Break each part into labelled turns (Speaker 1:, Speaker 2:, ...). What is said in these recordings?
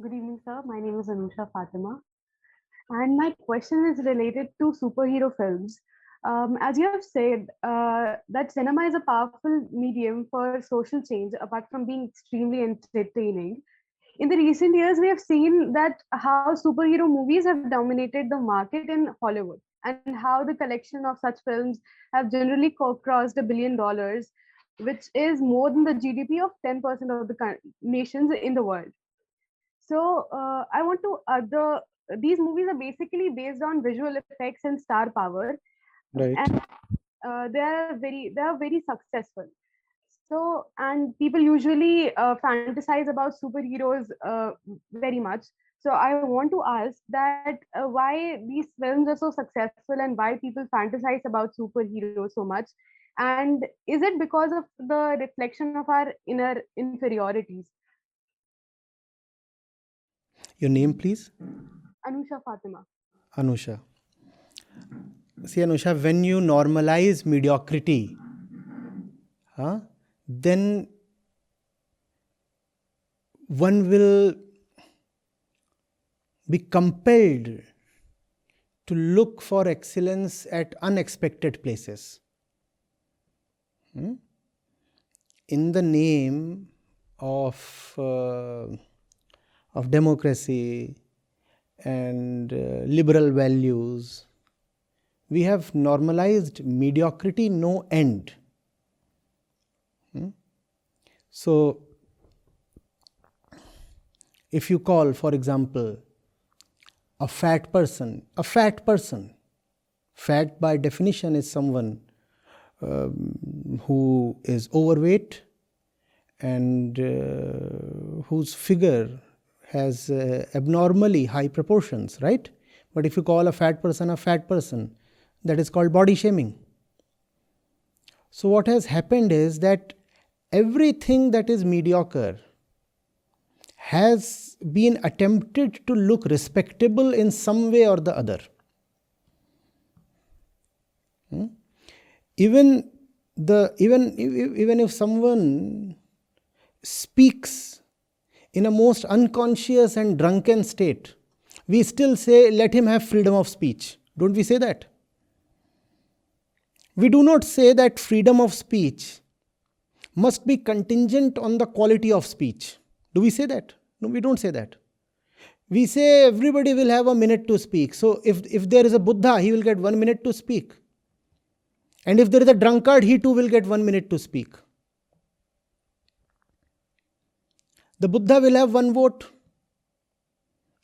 Speaker 1: Good evening, sir. My name is Anusha Fatima. And my question is related to superhero films. Um, as you have said, uh, that cinema is a powerful medium for social change, apart from being extremely entertaining. In the recent years, we have seen that how superhero movies have dominated the market in Hollywood, and how the collection of such films have generally crossed a billion dollars, which is more than the GDP of 10% of the nations in the world. So uh, I want to uh, the these movies are basically based on visual effects and star power,
Speaker 2: Right.
Speaker 1: and uh, they are very they are very successful. So and people usually uh, fantasize about superheroes uh, very much. So I want to ask that uh, why these films are so successful and why people fantasize about superheroes so much, and is it because of the reflection of our inner inferiorities?
Speaker 2: Your name, please?
Speaker 1: Anusha Fatima.
Speaker 2: Anusha. See, Anusha, when you normalize mediocrity, huh, then one will be compelled to look for excellence at unexpected places. Hmm? In the name of, uh, of democracy and uh, liberal values, we have normalized mediocrity no end. Hmm? So, if you call, for example, a fat person, a fat person, fat by definition is someone um, who is overweight and uh, whose figure has uh, abnormally high proportions, right? But if you call a fat person a fat person, that is called body shaming. So, what has happened is that everything that is mediocre has been attempted to look respectable in some way or the other. Hmm? Even the even even if someone speaks in a most unconscious and drunken state, we still say, let him have freedom of speech. Don't we say that? We do not say that freedom of speech must be contingent on the quality of speech. Do we say that? No, we don't say that. We say everybody will have a minute to speak. So if, if there is a Buddha, he will get one minute to speak. And if there is a drunkard, he too will get one minute to speak. The Buddha will have one vote.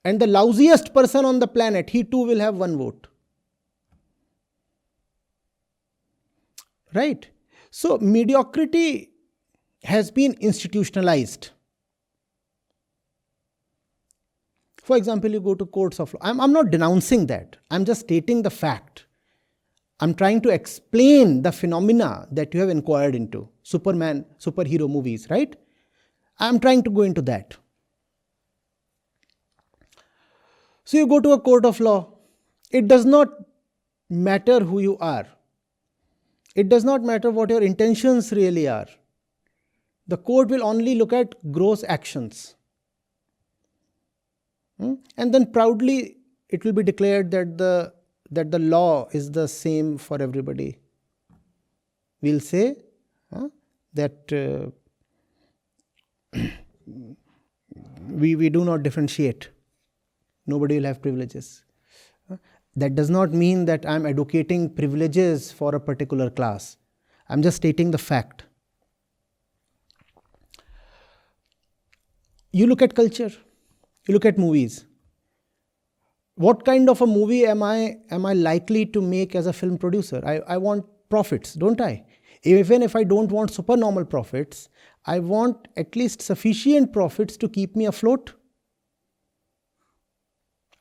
Speaker 2: And the lousiest person on the planet, he too will have one vote. Right? So, mediocrity has been institutionalized. For example, you go to courts of law. I'm, I'm not denouncing that, I'm just stating the fact. I'm trying to explain the phenomena that you have inquired into Superman, superhero movies, right? I'm trying to go into that. So you go to a court of law. It does not matter who you are, it does not matter what your intentions really are. The court will only look at gross actions. Hmm? And then proudly it will be declared that the, that the law is the same for everybody. We'll say huh, that. Uh, we, we do not differentiate. Nobody will have privileges. That does not mean that I'm advocating privileges for a particular class. I'm just stating the fact. You look at culture, you look at movies. What kind of a movie am I am I likely to make as a film producer? I, I want profits, don't I? Even if I don't want supernormal profits, I want at least sufficient profits to keep me afloat.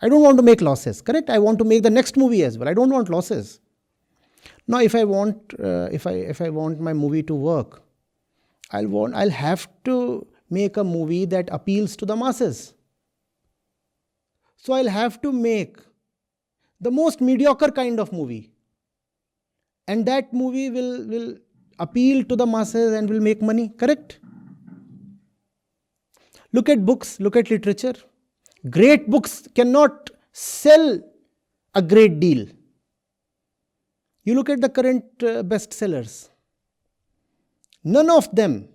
Speaker 2: I don't want to make losses, correct? I want to make the next movie as well. I don't want losses. Now, if I want, uh, if I if I want my movie to work, I'll want, I'll have to make a movie that appeals to the masses. So I'll have to make the most mediocre kind of movie, and that movie will will appeal to the masses and will make money, correct? Look at books, look at literature. Great books cannot sell a great deal. You look at the current uh, bestsellers, none of them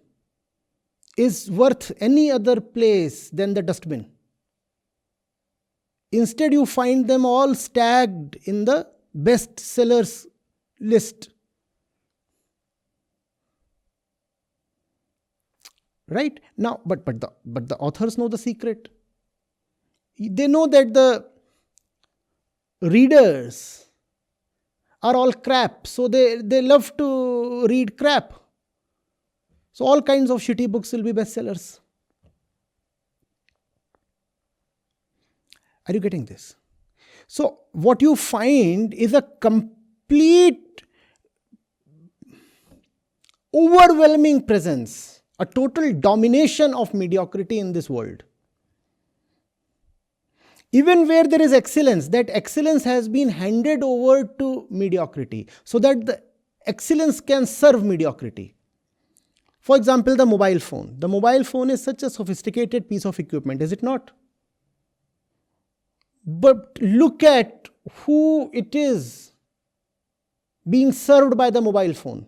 Speaker 2: is worth any other place than the dustbin. Instead, you find them all stacked in the bestsellers list. Right now, but but the but the authors know the secret. They know that the readers are all crap, so they, they love to read crap. So all kinds of shitty books will be bestsellers. Are you getting this? So, what you find is a complete, overwhelming presence, a total domination of mediocrity in this world. Even where there is excellence, that excellence has been handed over to mediocrity so that the excellence can serve mediocrity. For example, the mobile phone. The mobile phone is such a sophisticated piece of equipment, is it not? But look at who it is being served by the mobile phone.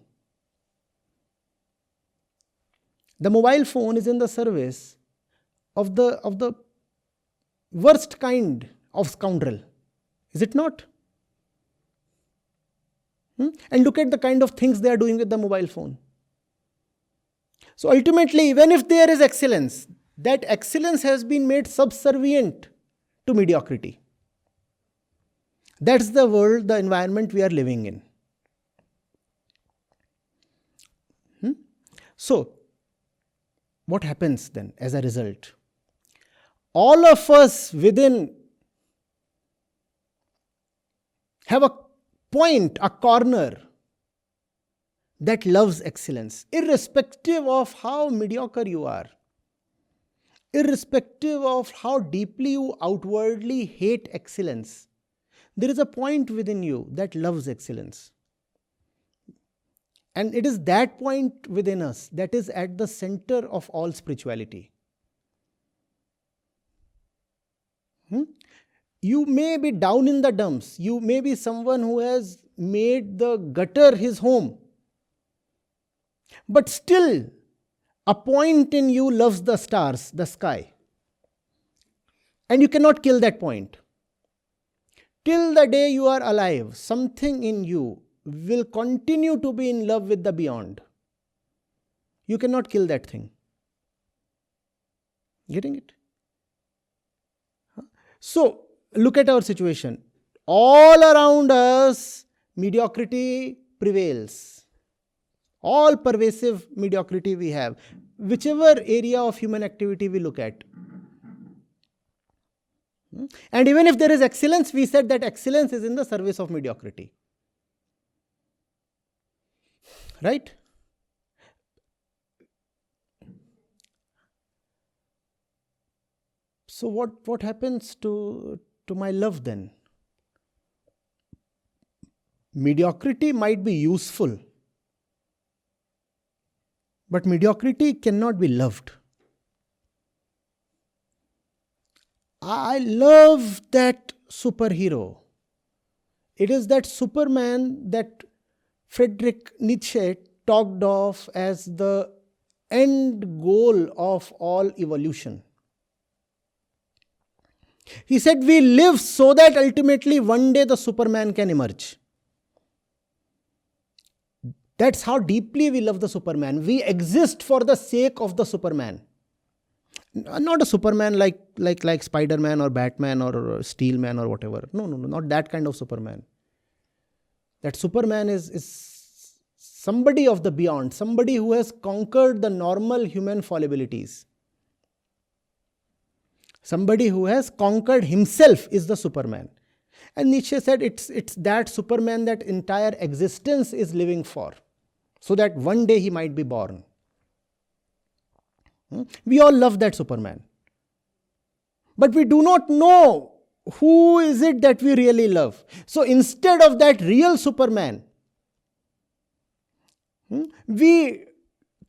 Speaker 2: The mobile phone is in the service of the, of the worst kind of scoundrel. Is it not? Hmm? And look at the kind of things they are doing with the mobile phone. So ultimately, even if there is excellence, that excellence has been made subservient to mediocrity. That's the world, the environment we are living in. Hmm? So, what happens then as a result? All of us within have a point, a corner that loves excellence, irrespective of how mediocre you are irrespective of how deeply you outwardly hate excellence, there is a point within you that loves excellence. And it is that point within us that is at the center of all spirituality. Hmm? You may be down in the dumps. You may be someone who has made the gutter his home. But still, a point in you loves the stars, the sky. And you cannot kill that point. Till the day you are alive, something in you will continue to be in love with the beyond. You cannot kill that thing. Getting it? So, look at our situation. All around us, mediocrity prevails all pervasive mediocrity we have, whichever area of human activity we look at. Hmm? And even if there is excellence, we said that excellence is in the service of mediocrity. Right? So what, what happens to, to my love then? Mediocrity might be useful but mediocrity cannot be loved. I love that superhero. It is that Superman that Friedrich Nietzsche talked of as the end goal of all evolution. He said, We live so that ultimately one day the Superman can emerge. That's how deeply we love the Superman. We exist for the sake of the Superman. Not a Superman like like like Spider-Man or Batman or Steel Man or whatever. No, no, no, not that kind of Superman. That Superman is, is somebody of the beyond, somebody who has conquered the normal human fallibilities. Somebody who has conquered himself is the Superman. And Nietzsche said it's, it's that Superman that entire existence is living for so that one day he might be born. Hmm? We all love that Superman. But we do not know who is it that we really love. So instead of that real Superman, hmm, we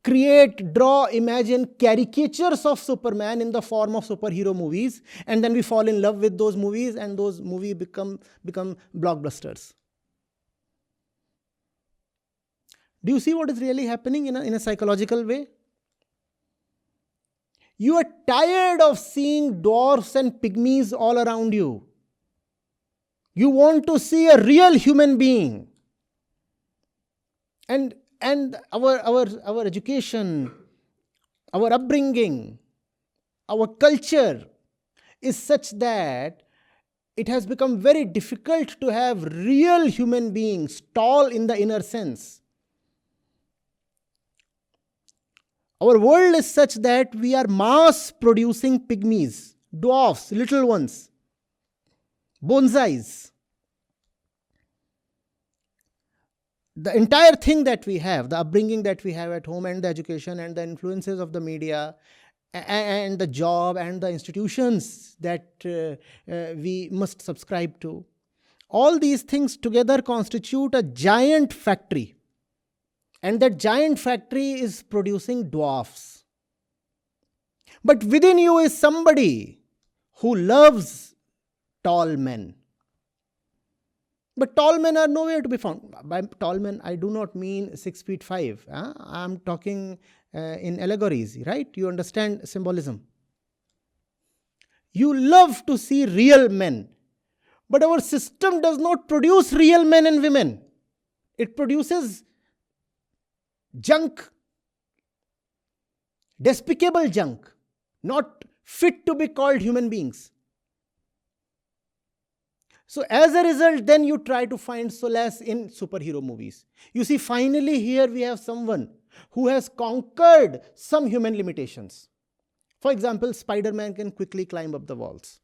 Speaker 2: create, draw, imagine caricatures of Superman in the form of superhero movies, and then we fall in love with those movies, and those movies become, become blockbusters. Do you see what is really happening in a, in a psychological way? You are tired of seeing dwarfs and pygmies all around you. You want to see a real human being. And and our our our education our upbringing our culture is such that it has become very difficult to have real human beings tall in the inner sense our world is such that we are mass producing pygmies dwarfs little ones bonsais the entire thing that we have, the upbringing that we have at home, and the education, and the influences of the media, and the job, and the institutions that uh, uh, we must subscribe to, all these things together constitute a giant factory. And that giant factory is producing dwarfs. But within you is somebody who loves tall men but tall men are nowhere to be found. By tall men, I do not mean six feet five. Huh? I'm talking uh, in allegories, right? You understand symbolism. You love to see real men, but our system does not produce real men and women. It produces junk, despicable junk, not fit to be called human beings. So, as a result, then you try to find solace in superhero movies. You see, finally, here we have someone who has conquered some human limitations. For example, Spider Man can quickly climb up the walls.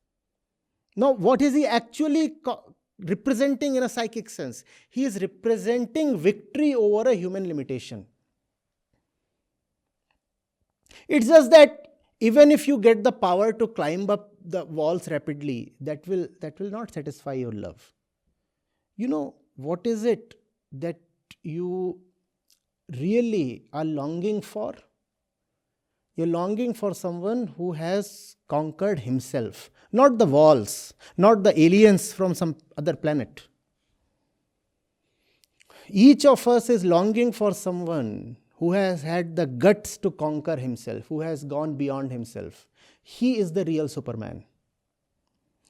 Speaker 2: Now, what is he actually co- representing in a psychic sense? He is representing victory over a human limitation. It's just that even if you get the power to climb up the walls rapidly that will that will not satisfy your love. You know what is it that you really are longing for? You're longing for someone who has conquered himself not the walls not the aliens from some other planet. Each of us is longing for someone who has had the guts to conquer himself, who has gone beyond himself. He is the real Superman.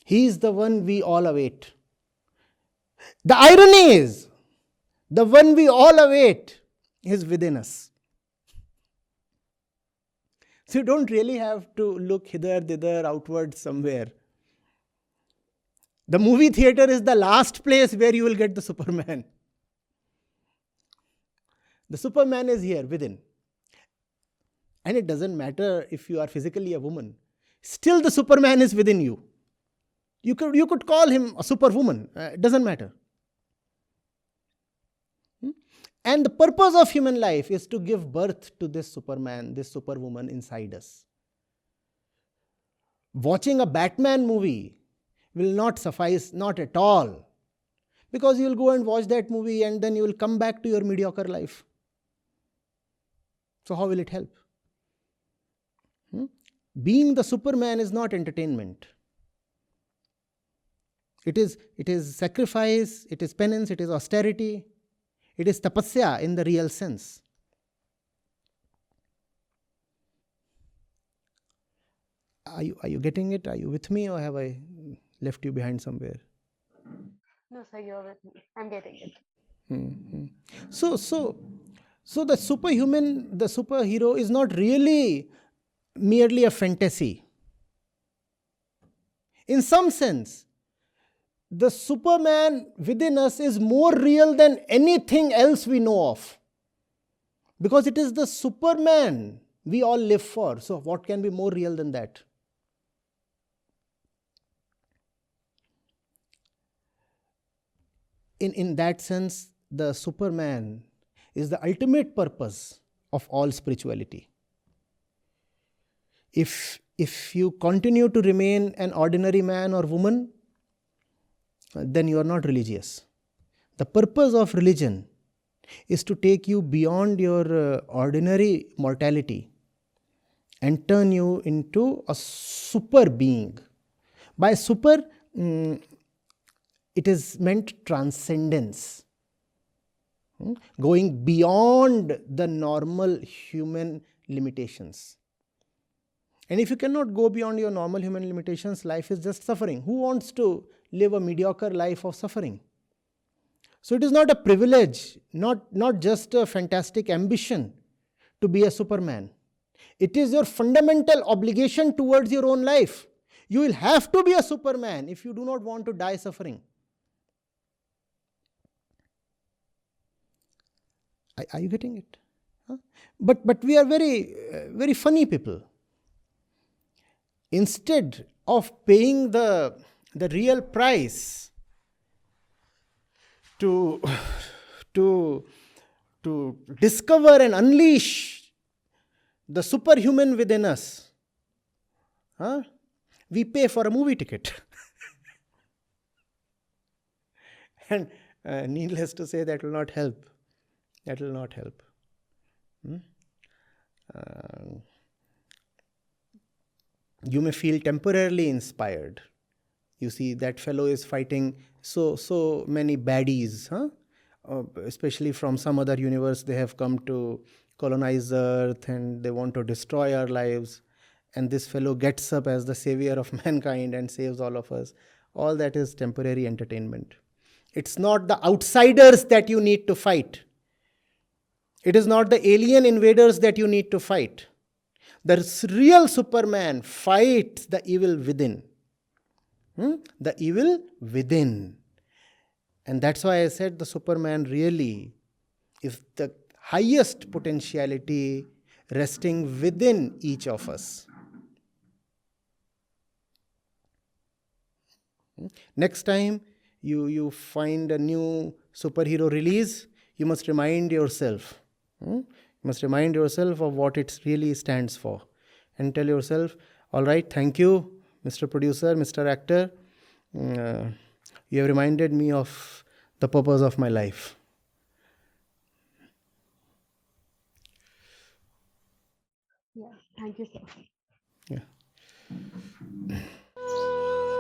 Speaker 2: He is the one we all await. The irony is, the one we all await is within us. So you don't really have to look hither, thither, outward somewhere. The movie theater is the last place where you will get the Superman. The Superman is here within. And it doesn't matter if you are physically a woman, still the Superman is within you. You could, you could call him a superwoman, uh, it doesn't matter. Hmm? And the purpose of human life is to give birth to this Superman, this superwoman inside us. Watching a Batman movie will not suffice, not at all. Because you will go and watch that movie and then you will come back to your mediocre life. So, how will it help? Hmm? Being the Superman is not entertainment. It is, it is sacrifice, it is penance, it is austerity, it is tapasya in the real sense. Are you, are you getting it? Are you with me, or have I left you behind somewhere?
Speaker 1: No, sir, you're with me. I'm getting it.
Speaker 2: Mm-hmm. So, so so the superhuman, the superhero is not really merely a fantasy. In some sense, the Superman within us is more real than anything else we know of. Because it is the Superman we all live for. So, what can be more real than that? In, in that sense, the Superman is the ultimate purpose of all spirituality. If, if you continue to remain an ordinary man or woman, then you are not religious. The purpose of religion is to take you beyond your uh, ordinary mortality and turn you into a super being. By super, mm, it is meant transcendence? Hmm? going beyond the normal human limitations. And if you cannot go beyond your normal human limitations, life is just suffering. Who wants to live a mediocre life of suffering? So it is not a privilege, not, not just a fantastic ambition to be a superman. It is your fundamental obligation towards your own life. You will have to be a superman if you do not want to die suffering. Are, you getting it? Huh? But, but we are very, uh, very funny people. Instead of paying the, the real price to, to, to discover and unleash the superhuman within us, huh? we pay for a movie ticket. and uh, needless to say, that will not help. That will not help. Hmm? Uh, you may feel temporarily inspired. You see, that fellow is fighting so so many baddies, huh? Uh, especially from some other universe. They have come to colonize Earth and they want to destroy our lives. And this fellow gets up as the savior of mankind and saves all of us. All that is temporary entertainment. It's not the outsiders that you need to fight. It is not the alien invaders that you need to fight. The real Superman fights the evil within. Hmm? The evil within. And that's why I said the Superman really is the highest potentiality resting within each of us. Hmm? Next time you, you find a new superhero release, you must remind yourself. Hmm? You must remind yourself of what it really stands for and tell yourself, all right, thank you, Mr. Producer, Mr. Actor. Uh, you have reminded me of the purpose of my life.
Speaker 1: Yeah, thank you, sir.
Speaker 2: Yeah.